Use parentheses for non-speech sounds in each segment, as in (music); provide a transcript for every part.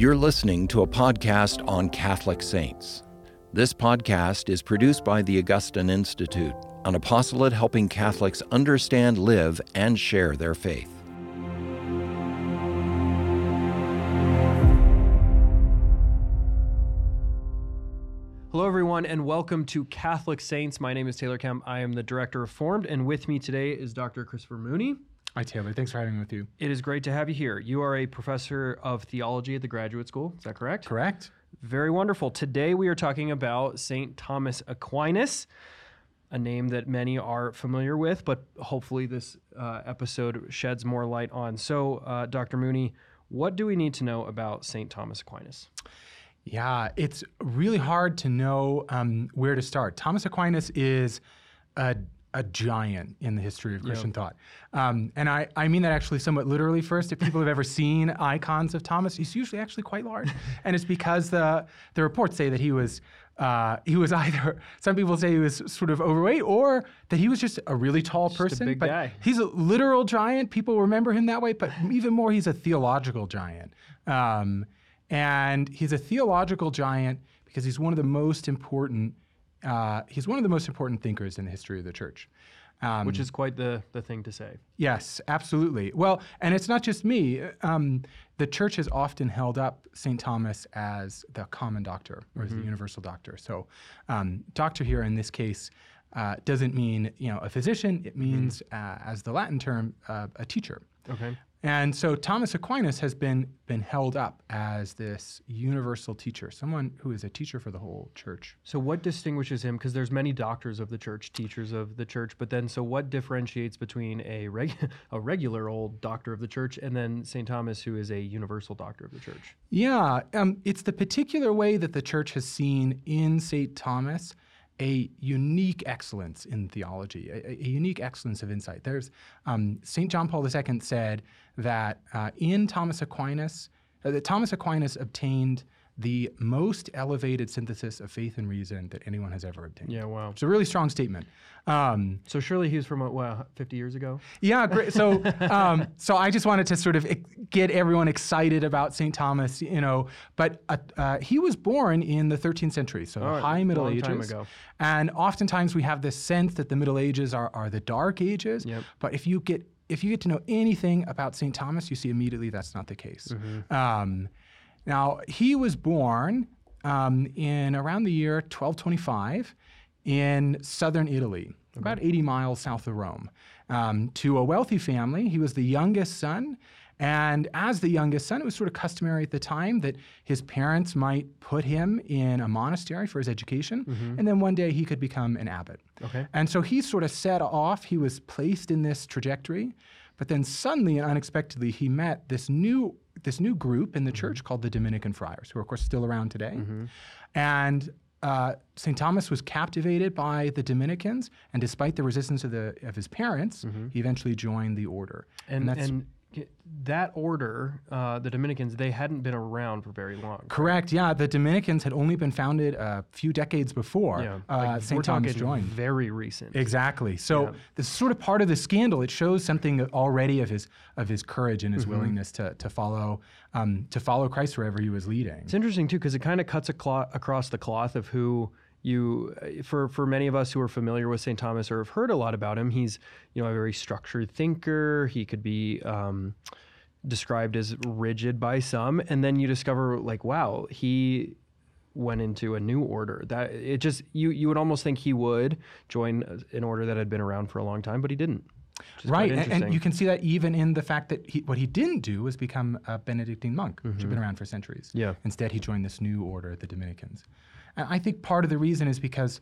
You're listening to a podcast on Catholic saints. This podcast is produced by the Augustine Institute, an apostolate helping Catholics understand, live, and share their faith. Hello, everyone, and welcome to Catholic Saints. My name is Taylor Kemp. I am the director of Formed, and with me today is Dr. Christopher Mooney. Hi, Taylor. Thanks for having me with you. It is great to have you here. You are a professor of theology at the graduate school. Is that correct? Correct. Very wonderful. Today we are talking about St. Thomas Aquinas, a name that many are familiar with, but hopefully this uh, episode sheds more light on. So, uh, Dr. Mooney, what do we need to know about St. Thomas Aquinas? Yeah, it's really hard to know um, where to start. Thomas Aquinas is a, a giant in the history of Christian thought. Um, and I, I mean that actually somewhat literally first. If people have ever seen icons of Thomas, he's usually actually quite large. (laughs) and it's because the, the reports say that he was uh, he was (laughs) either some people say he was sort of overweight or that he was just a really tall person. big but guy. he's a literal giant. People remember him that way, but even more, he's a theological giant. Um, and he's a theological giant because he's one of the most important. Uh, he's one of the most important thinkers in the history of the church. Um, Which is quite the, the thing to say. Yes, absolutely. Well, and it's not just me. Um, the church has often held up St. Thomas as the common doctor or as the universal doctor. So, um, doctor here in this case uh, doesn't mean you know a physician. It means, uh, as the Latin term, uh, a teacher. Okay. And so Thomas Aquinas has been been held up as this universal teacher, someone who is a teacher for the whole church. So what distinguishes him? Because there's many doctors of the church, teachers of the church, but then so what differentiates between a reg- (laughs) a regular old doctor of the church and then St. Thomas, who is a universal doctor of the church? Yeah, um, it's the particular way that the church has seen in St. Thomas a unique excellence in theology, a, a unique excellence of insight. There's um, St. John Paul II said that uh, in Thomas Aquinas, uh, that Thomas Aquinas obtained the most elevated synthesis of faith and reason that anyone has ever obtained. Yeah, wow. It's a really strong statement. Um, So surely he was from wow, 50 years ago. yeah, great. So, (laughs) um, so I just wanted to sort of get everyone excited about St. Thomas, you know. But uh, uh, he was born in the 13th century, so the High Middle long Ages. time ago. And oftentimes we have this sense that the Middle Ages are, are the Dark Ages. Yep. But if you get if you get to know anything about St. Thomas, you see immediately that's not the case. Mm-hmm. Um, now he was born um, in around the year 1225 in southern Italy, about 80 miles south of Rome, um, to a wealthy family. He was the youngest son. And as the youngest son, it was sort of customary at the time that his parents might put him in a monastery for his education, and then one day he could become an abbot. Okay. And so he sort of set off, he was placed in this trajectory, but then suddenly and unexpectedly he met this new this new group in the church mm-hmm. called the Dominican Friars, who are of course still around today. Mm-hmm. And uh, St. Thomas was captivated by the Dominicans, and despite the resistance of the of his parents, mm-hmm. he eventually joined the order. And that's and g- that order, uh, the Dominicans, they hadn't been around for very long. correct. Yeah, the Dominicans had only been founded a few decades before Yeah, uh, like, St. Thomas joined. very recent. Exactly. So this is sort of part of the scandal. It shows something already of his of his courage and his Mm-hmm. willingness to to follow um, to follow Christ wherever he was leading. It's interesting too because it kind of cuts a clo- across the cloth of who you uh, for for many of us who are familiar with St. Thomas or have heard a lot about him. He's you know a very structured thinker. He could be um, described as rigid by some, and then you discover like wow he went into a new order that it just you you would almost think he would join an order that had been around for a long time but he didn't which is quite Right, and, and you can see that even in the fact that he, what he didn't do was become a Benedictine monk, which had been around for centuries. Mm-hmm. Yeah. Instead, he joined this new order, the Dominicans. And I think part of the reason is because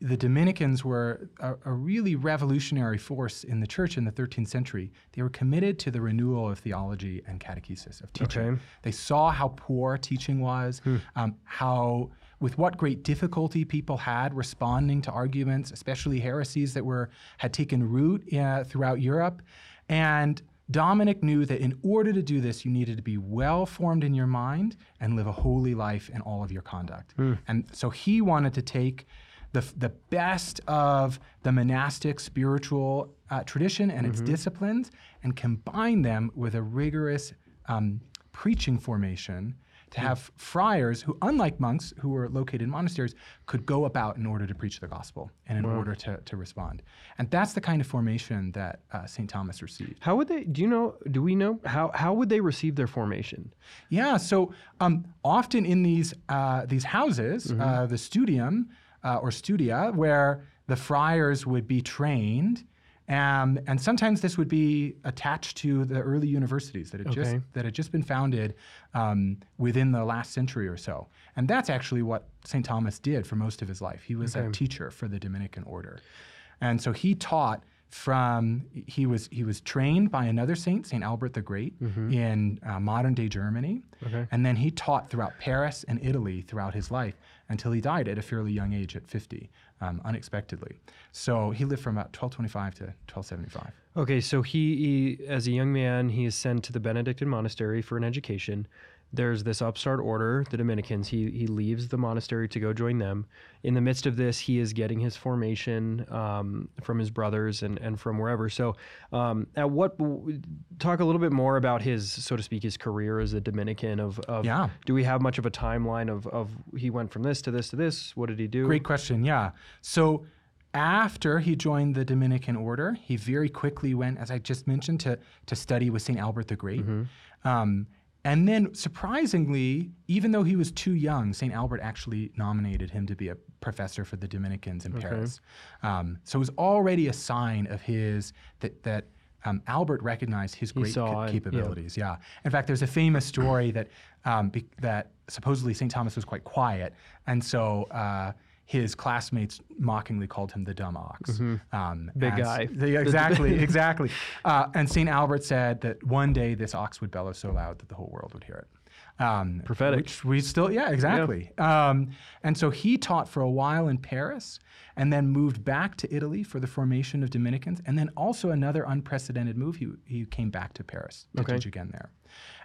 the Dominicans were a, a really revolutionary force in the church in the 13th century. They were committed to the renewal of theology and catechesis, of teaching. Okay. They saw how poor teaching was, um, how with what great difficulty people had responding to arguments, especially heresies that were had taken root uh, throughout Europe, and Dominic knew that in order to do this, you needed to be well formed in your mind and live a holy life in all of your conduct. And so he wanted to take the, the best of the monastic spiritual uh, tradition and its disciplines and combine them with a rigorous um, preaching formation to have friars who, unlike monks who were located in monasteries, could go about in order to preach the gospel and in order to, to respond. And that's the kind of formation that uh, St. Thomas received. How would they? Do you know? Do we know how how would they receive their formation? Yeah, so um, often in these uh, these houses, uh, the studium uh, or studia, where the friars would be trained, um, and sometimes this would be attached to the early universities that had just that had just been founded um, within the last century or so. And that's actually what St. Thomas did for most of his life. He was a teacher for the Dominican order, and so he taught from he was he was trained by another saint, Saint Albert the Great, in uh, modern day Germany, Okay. and then he taught throughout Paris and Italy throughout his life until he died at a fairly young age, at 50, um, unexpectedly. So he lived from about 1225 to 1275. Okay, so he, he, as a young man, he is sent to the Benedictine monastery for an education. There's this upstart order, the Dominicans. He he leaves the monastery to go join them. In the midst of this, he is getting his formation um, from his brothers and, and from wherever. So, um, at what talk a little bit more about his, so to speak, his career as a Dominican. Of, of Yeah. do we have much of a timeline of of he went from this to this to this? What did he do? Great question. Yeah. So after he joined the Dominican order, he very quickly went, as I just mentioned, to, to study with St. Albert the Great. Um, and then, surprisingly, even though he was too young, St. Albert actually nominated him to be a professor for the Dominicans in Paris. Um, so it was already a sign of his that that um, Albert recognized his great ca- it, yeah. capabilities. Yeah. In fact, there's a famous story that um, be, that supposedly St. Thomas was quite quiet, and so uh, his classmates mockingly called him the dumb ox. Um, Mm-hmm. Big guy. the- (laughs) exactly, (laughs) exactly. Uh, and St. Albert said that one day this ox would bellow so loud that the whole world would hear it. Um, Prophetic. Which we still, yeah, exactly. Um, and so he taught for a while in Paris and then moved back to Italy for the formation of Dominicans. And then also another unprecedented move, he, he came back to Paris to Okay. teach again there.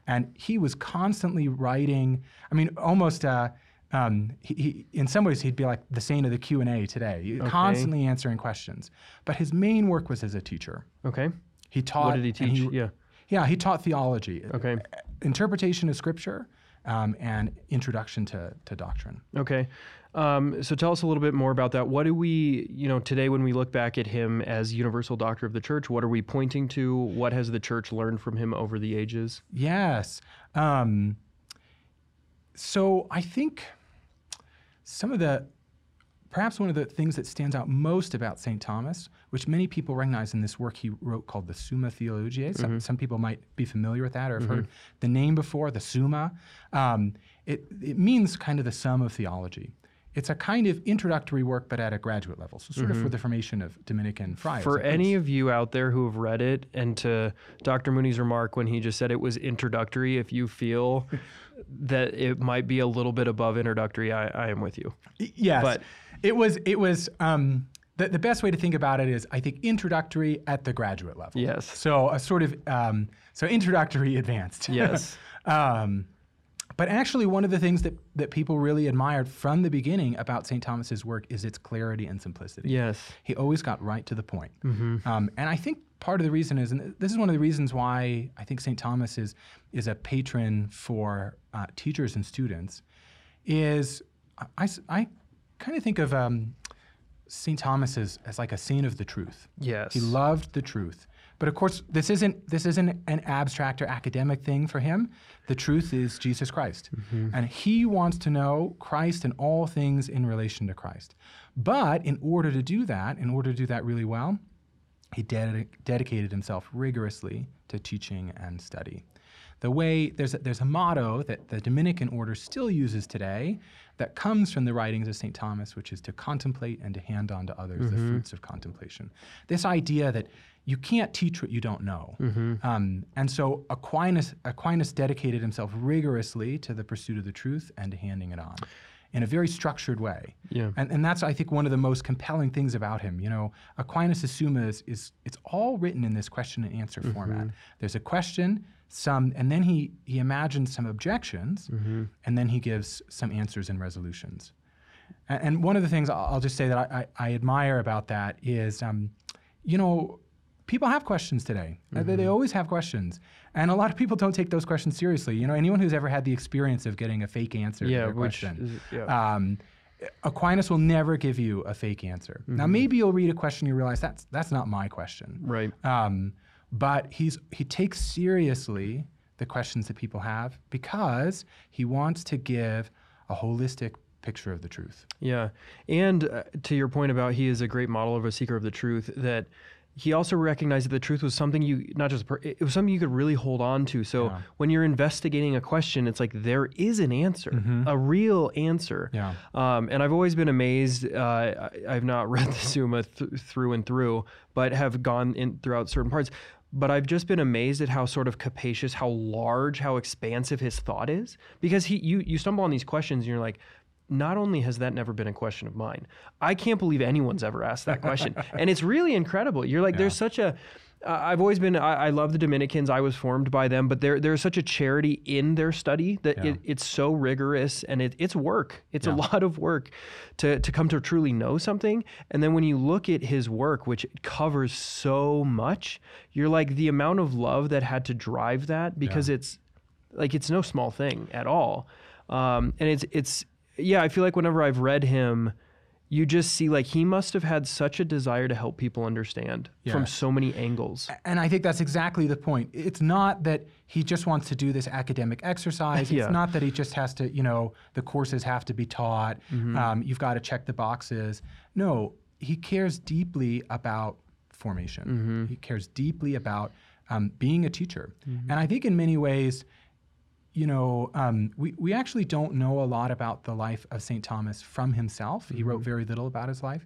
And he was constantly writing, I mean, almost. Uh, um, he, he, in some ways, he'd be like the saint of the Q and A today, constantly answering questions. But his main work was as a teacher. Okay. He taught. What did he teach? yeah. yeah, he taught theology, Okay. interpretation of scripture, um, and introduction to, to doctrine. Okay. Um, so tell us a little bit more about that. What do we, you know, today when we look back at him as universal doctor of the church, what are we pointing to? What has the church learned from him over the ages? Yes. Um, so I think some of the, perhaps one of the things that stands out most about St. Thomas, which many people recognize in this work he wrote called the Summa Theologiae, some, some people might be familiar with that or have heard the name before, the Summa. Um, it, it means kind of the sum of theology. It's a kind of introductory work, but at a graduate level, so sort of for the formation of Dominican friars. For any of you out there who have read it, and to Dr. Mooney's remark when he just said it was introductory, if you feel (laughs) that it might be a little bit above introductory, I, I am with you. Yes, But- it was. It was. Um, the, the best way to think about it is, I think, introductory at the graduate level. Yes. So a sort of um, so introductory advanced. Yes. (laughs) um, but actually, one of the things that, that people really admired from the beginning about St. Thomas's work is its clarity and simplicity. Yes. He always got right to the point. Mm-hmm. Um, and I think part of the reason is, and this is one of the reasons why I think St. Thomas is, is a patron for uh, teachers and students, is I, I kind of think of um, St. Thomas as, as like a saint of the truth. Yes. He loved the truth. But of course, this isn't this isn't an abstract or academic thing for him. The truth is Jesus Christ, mm-hmm. and he wants to know Christ and all things in relation to Christ. But in order to do that, in order to do that really well, he dedi- dedicated himself rigorously to teaching and study. The way there's a, there's a motto that the Dominican order still uses today that comes from the writings of St. Thomas, which is to contemplate and to hand on to others the mm-hmm. fruits of contemplation. This idea that you can't teach what you don't know. Um, and so Aquinas, Aquinas dedicated himself rigorously to the pursuit of the truth and to handing it on in a very structured way. Yeah. And, and that's, I think, one of the most compelling things about him. You know, Aquinas' Summa is, is it's all written in this question and answer format. There's a question, some, and then he, he imagines some objections, and then he gives some answers and resolutions. And, and one of the things I'll, I'll just say that I, I, I admire about that is, um, you know, people have questions today. Uh, They, they always have questions, and a lot of people don't take those questions seriously. You know, anyone who's ever had the experience of getting a fake answer to Yeah, their which question, is- yeah. um, Aquinas will never give you a fake answer. Now, Mm-hmm. maybe you'll read a question you realize that's that's not my question. Right. Um, but he's he takes seriously the questions that people have because he wants to give a holistic picture of the truth. Yeah. And uh, to your point about he is a great model of a seeker of the truth, that he also recognized that the truth was something you, not just, per, it was something you could really hold on to. So Yeah. when you're investigating a question, it's like there is an answer, a real answer. Yeah. Um, and I've always been amazed. Uh, I, I've not (laughs) read the Summa th- through and through, but have gone in throughout certain parts. But I've just been amazed at how sort of capacious, how large, how expansive his thought is. Because he, you, you stumble on these questions, and you're like, not only has that never been a question of mine, I can't believe anyone's ever asked that question, (laughs) and it's really incredible. You're like, there's such a uh, I've always been. I, I love the Dominicans. I was formed by them, but there there's such a charity in their study that it, it's so rigorous and it, it's work. It's a lot of work to to come to truly know something. And then when you look at his work, which covers so much, you're like the amount of love that had to drive that because it's like it's no small thing at all. Um, and it's it's yeah. I feel like whenever I've read him. You just see like he must have had such a desire to help people understand from so many angles. And I think that's exactly the point. It's not that he just wants to do this academic exercise. Yeah. It's not that he just has to, you know, the courses have to be taught. Um, you've got to check the boxes. No, he cares deeply about formation. He cares deeply about um, being a teacher. And I think in many ways, you know, um, we, we actually don't know a lot about the life of St. Thomas from himself. He wrote very little about his life.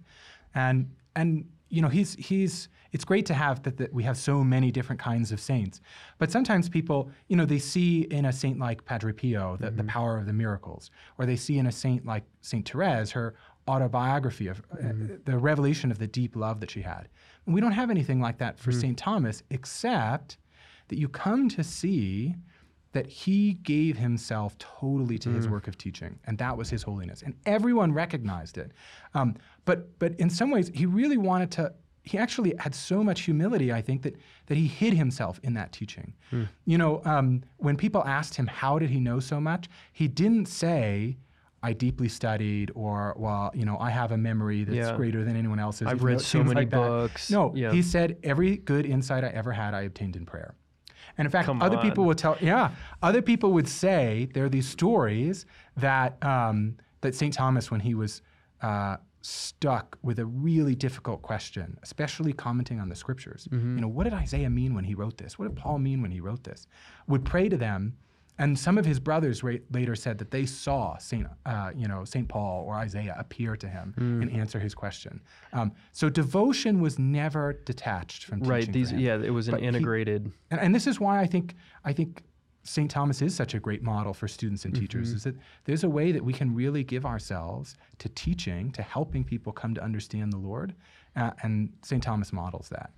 And, and you know, he's, he's, it's great to have that, that we have so many different kinds of saints. But sometimes people, you know, they see in a saint like Padre Pio the, the power of the miracles, or they see in a saint like Saint Therese her autobiography of uh, the revelation of the deep love that she had. And we don't have anything like that for St. Thomas, except that you come to see that he gave himself totally to his work of teaching, and that was his holiness, and everyone recognized it. Um, but but in some ways, he really wanted to. He actually had so much humility, I think, that that he hid himself in that teaching. You know, um, when people asked him how did he know so much, he didn't say. I deeply studied, or well, you know, I have a memory that's Yeah. greater than anyone else's. I've read so many like that. books. No, Yeah. he said every good insight I ever had, I obtained in prayer. And in fact, Come other people would tell, yeah, other people would say there are these stories that um, that Saint Thomas, when he was uh, stuck with a really difficult question, especially commenting on the scriptures, Mm-hmm. you know, what did Isaiah mean when he wrote this? What did Paul mean when he wrote this? Would pray to them. And some of his brothers ra- later said that they saw Saint, uh, you know, Saint Paul or Isaiah appear to him Hmm. and answer his question. Um, so devotion was never detached from teaching. Right. These. Yeah. It was an But he- integrated. And, and this is why I think I think St. Thomas is such a great model for students and teachers. Mm-hmm. Is that there's a way that we can really give ourselves to teaching, to helping people come to understand the Lord, uh, and St. Thomas models that.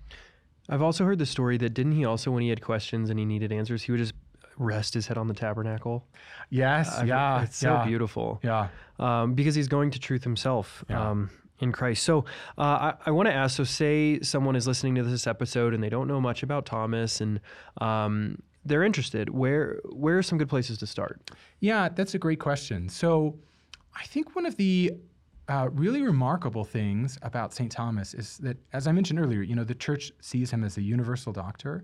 I've also heard the story that didn't he also, when he had questions and he needed answers, he would just rest his head on the tabernacle. Yes, I've- yeah, It's so beautiful. Yeah, um, because he's going to truth himself Yeah. um, in Christ. So uh, I, I want to ask so, say someone is listening to this episode and they don't know much about Thomas and um, they're interested. Where, where are some good places to start? yeah. That's a great question. So, I think one of the uh, really remarkable things about St. Thomas is that, as I mentioned earlier, you know, the church sees him as a universal doctor,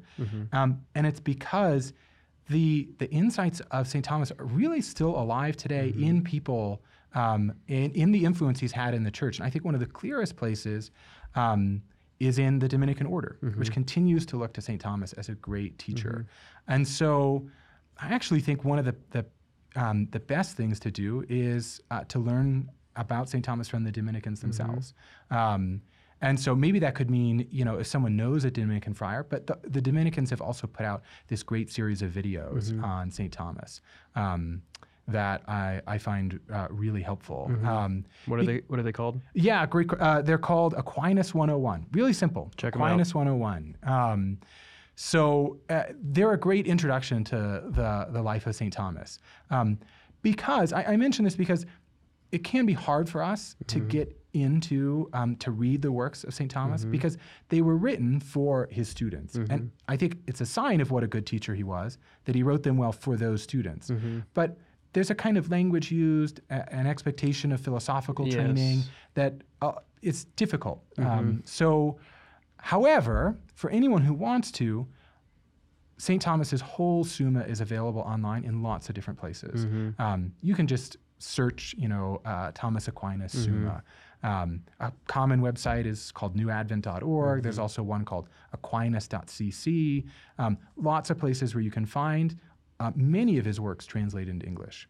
um, and it's because the the insights of St. Thomas are really still alive today in people, um, in, in the influence he's had in the church. And I think one of the clearest places um, is in the Dominican order, which continues to look to St. Thomas as a great teacher. And so I actually think one of the, the, um, the best things to do is uh, to learn about St. Thomas from the Dominicans themselves. Um, and so maybe that could mean, you know, if someone knows a Dominican friar, but the, the Dominicans have also put out this great series of videos on St. Thomas um, that I, I find uh, really helpful. Um, What are they, what are they called? yeah, great. Uh, they're called Aquinas 101. Really simple. Check 'em out. Aquinas 101. Um, so uh, they're a great introduction to the, the life of St. Thomas. Um, because I, I mention this because it can be hard for us to Mm-hmm. get into um, to read the works of St. Thomas because they were written for his students. And I think it's a sign of what a good teacher he was that he wrote them well for those students. But there's a kind of language used, a- an expectation of philosophical training that uh, it's difficult. Um, so, however, for anyone who wants to, St. Thomas's whole Summa is available online in lots of different places. Um, you can just search, you know, uh, Thomas Aquinas Summa. Um, a common website is called newadvent.org. There's also one called aquinas.cc. Um, lots of places where you can find uh, many of his works translated into English.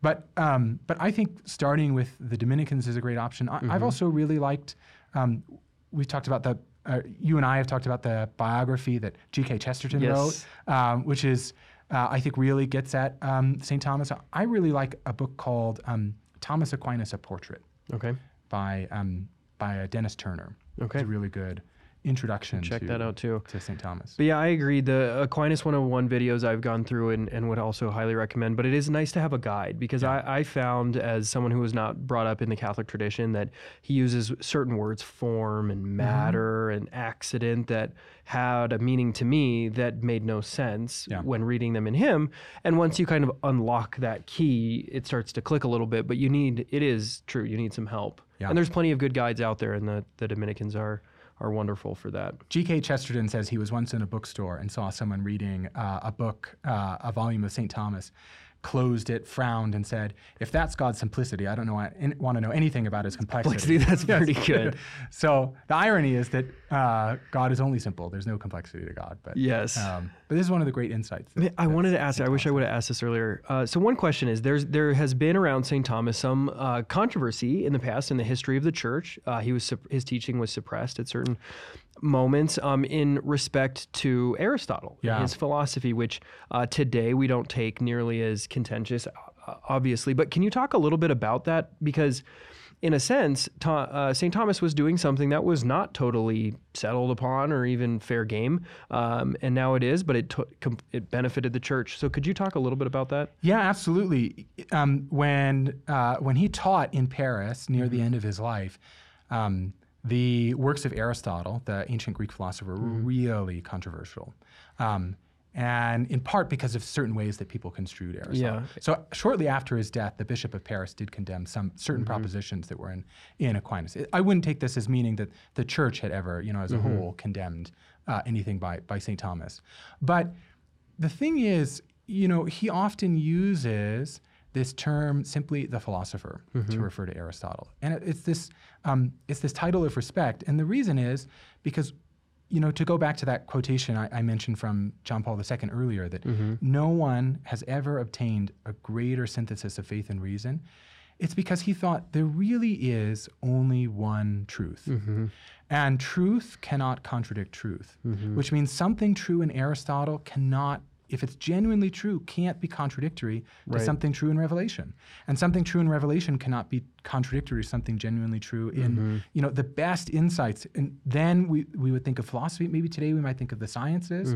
But um, but I think starting with the Dominicans is a great option. I, I've also really liked. Um, we've talked about the. Uh, you and I have talked about the biography that G.K. Chesterton Yes. wrote, um, which is uh, I think really gets at um, St. Thomas. I really like a book called um, Thomas Aquinas: A Portrait Okay. By um, by uh, Denys Turner. Okay. it's a really good introduction. Check to, that out too. to St. Thomas. But yeah, I agree. The Aquinas 101 videos I've gone through and, and would also highly recommend. But it is nice to have a guide because I, I found, as someone who was not brought up in the Catholic tradition, that he uses certain words, form and mm-hmm. matter and accident, that had a meaning to me that made no sense Yeah. when reading them in him. And once you kind of unlock that key, it starts to click a little bit. But you need, it is true, you need some help. Yeah. And there's plenty of good guides out there, and the, the Dominicans are are wonderful for that. G.K. Chesterton says he was once in a bookstore and saw someone reading uh, a book, uh, a volume of St. Thomas, closed it, frowned, and said, "If that's God's simplicity, I don't know I want to know anything about his complexity." Complexity, that's pretty (laughs) good. (laughs) so the irony is that uh, God is only simple. There's no complexity to God. But Yes. um, but this is one of the great insights. that- I wanted to ask. I wish I would have asked this earlier. Uh, so one question is: there's there has been around St. Thomas some uh, controversy in the past in the history of the church. Uh, he was his teaching was suppressed at certain moments um, in respect to Aristotle, and Yeah. his philosophy, which uh, today we don't take nearly as contentious, obviously. But can you talk a little bit about that because? in a sense, uh, St. Thomas was doing something that was not totally settled upon or even fair game, um, and now it is, but it it benefited the church. So, could you talk a little bit about that? Yeah, absolutely. Um, when uh, when he taught in Paris near the end of his life, um, the works of Aristotle, the ancient Greek philosopher, were really controversial. Um, and in part because of certain ways that people construed Aristotle. Yeah. So shortly after his death, the Bishop of Paris did condemn some certain propositions that were in, in Aquinas. I wouldn't take this as meaning that the church had ever, you know, as a whole, condemned uh, anything by, by St. Thomas. But the thing is, you know, he often uses this term simply the philosopher to mm-hmm. refer to Aristotle, and it, it's this um, it's this title of respect. And the reason is because, you know, to go back to that quotation I, I mentioned from John Paul II earlier, that mm-hmm. no one has ever obtained a greater synthesis of faith and reason. It's because he thought there really is only one truth. Mm-hmm. And truth cannot contradict truth, which means something true in Aristotle cannot, if it's genuinely true, can't be contradictory to Right. something true in Revelation. And something true in Revelation cannot be contradictory to something genuinely true in, you know, the best insights. And then we, we would think of philosophy. Maybe today we might think of the sciences.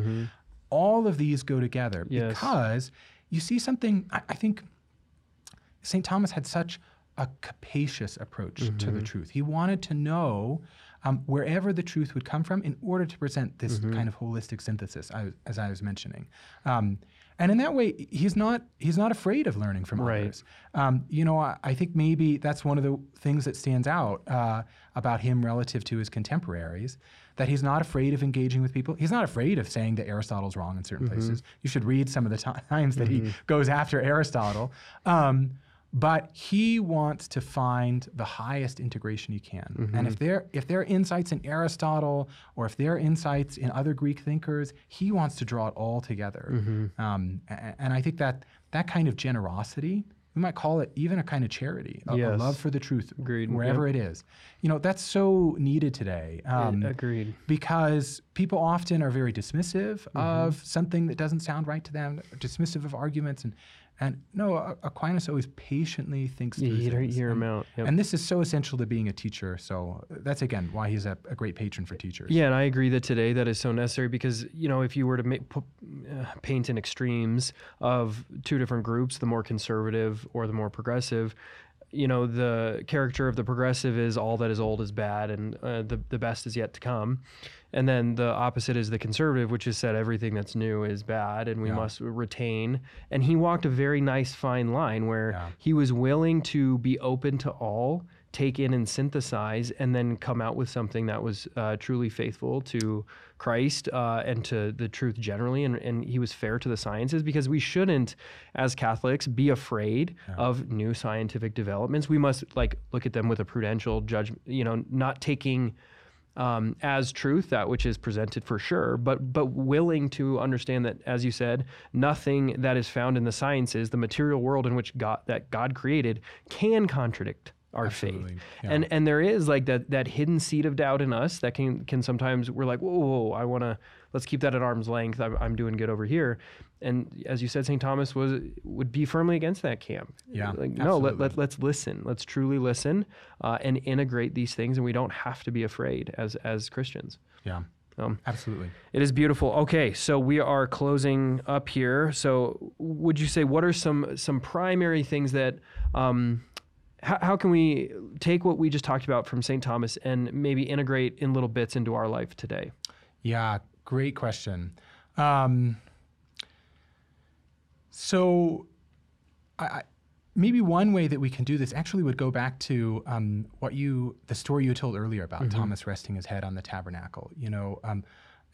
All of these go together Yes. because you see something, I, I think St. Thomas had such a capacious approach to Mm-hmm. the truth. He wanted to know um, wherever the truth would come from in order to present this Mm-hmm. kind of holistic synthesis, I, as I was mentioning. Um, and in that way, he's not he's not afraid of learning from Right. others. Um, you know, I, I think maybe that's one of the things that stands out uh, about him relative to his contemporaries. That he's not afraid of engaging with people. He's not afraid of saying that Aristotle's wrong in certain places. You should read some of the ti- (laughs) times that he goes after Aristotle. Um, but he wants to find the highest integration he can. And if there if there are insights in Aristotle or if there are insights in other Greek thinkers, he wants to draw it all together. Um, a- and I think that that kind of generosity, we might call it even a kind of charity, a, a love for the truth, Agreed. wherever it is. You know, that's so needed today. Um, Agreed. because people often are very dismissive Mm-hmm. of something that doesn't sound right to them, dismissive of arguments, and and no, Aquinas always patiently thinks You through hear, things. hear and, him out. Yep. and this is so essential to being a teacher. So that's again why he's a, a great patron for teachers. Yeah, and I agree that today that is so necessary because you know if you were to make, uh, paint in extremes of two different groups, the more conservative or the more progressive, you know, the character of the progressive is all that is old is bad, and uh, the the best is yet to come. And then the opposite is the conservative, which has said everything that's new is bad, and we Yeah. must retain. And he walked a very nice fine line where Yeah. he was willing to be open to all, take in and synthesize, and then come out with something that was uh, truly faithful to Christ uh, and to the truth generally. And, and he was fair to the sciences because we shouldn't, as Catholics, be afraid of new scientific developments. We must like look at them with a prudential judgment, you know, not taking um, as truth that which is presented for sure, but but willing to understand that, as you said, nothing that is found in the sciences, the material world in which God that God created, can contradict our Absolutely, faith. yeah. And and there is like that that hidden seed of doubt in us that can can sometimes we're like, whoa, whoa, whoa I want to let's keep that at arm's length. I'm, I'm doing good over here. And as you said, St. Thomas was would be firmly against that camp. Yeah, like no, let, let let's listen. Let's truly listen uh, and integrate these things, and we don't have to be afraid as as Christians. Yeah. Um, Absolutely. It is beautiful. Okay, so we are closing up here. So, would you say what are some some primary things that um, how, how can we take what we just talked about from St. Thomas and maybe integrate in little bits into our life today? Yeah, great question. Um, so, I, I, maybe one way that we can do this actually would go back to um, what you, the story you told earlier about Thomas resting his head on the tabernacle. You know, um,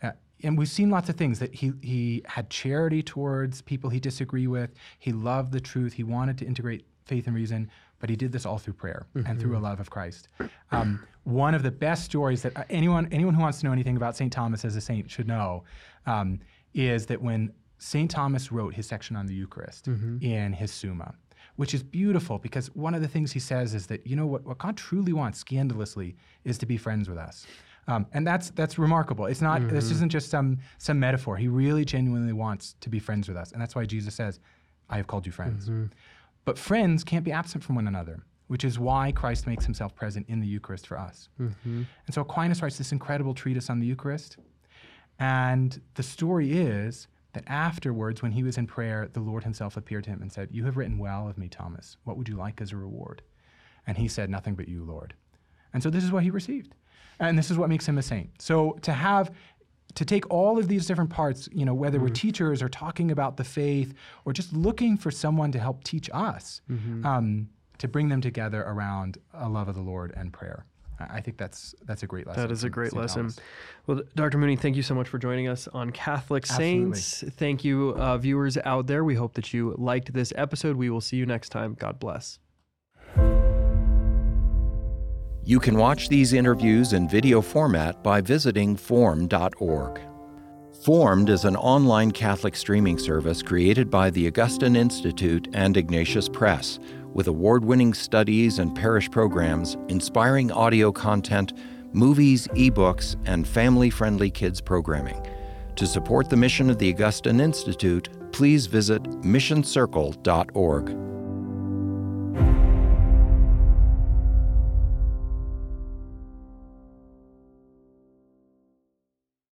uh, and we've seen lots of things that he he had charity towards people he disagreed with. He loved the truth. He wanted to integrate faith and reason, but he did this all through prayer and through a love of Christ. Um, one of the best stories that uh, anyone anyone who wants to know anything about Saint Thomas as a saint should know um, is that when Saint Thomas wrote his section on the Eucharist in his Summa, which is beautiful because one of the things he says is that you know what, what God truly wants scandalously is to be friends with us. Um, and that's that's remarkable. It's not. This isn't just some some metaphor. He really genuinely wants to be friends with us, and that's why Jesus says, "I have called you friends." But friends can't be absent from one another, which is why Christ makes himself present in the Eucharist for us. Mm-hmm. And so Aquinas writes this incredible treatise on the Eucharist. And the story is that afterwards, when he was in prayer, the Lord himself appeared to him and said, You have written well of me, Thomas. What would you like as a reward? And he said, Nothing but you, Lord. And so this is what he received. And this is what makes him a saint. So to have to take all of these different parts, you know, whether we're teachers or talking about the faith or just looking for someone to help teach us, um, to bring them together around a love of the Lord and prayer. I think that's that's a great lesson. That is a great lesson. Well, Dr. Mooney, thank you so much for joining us on Catholic Absolutely. Saints. Thank you, uh, viewers out there. We hope that you liked this episode. We will see you next time. God bless. You can watch these interviews in video format by visiting formed.org. Formed is an online Catholic streaming service created by the Augustine Institute and Ignatius Press, with award winning studies and parish programs, inspiring audio content, movies, ebooks, and family friendly kids programming. To support the mission of the Augustine Institute, please visit missioncircle.org.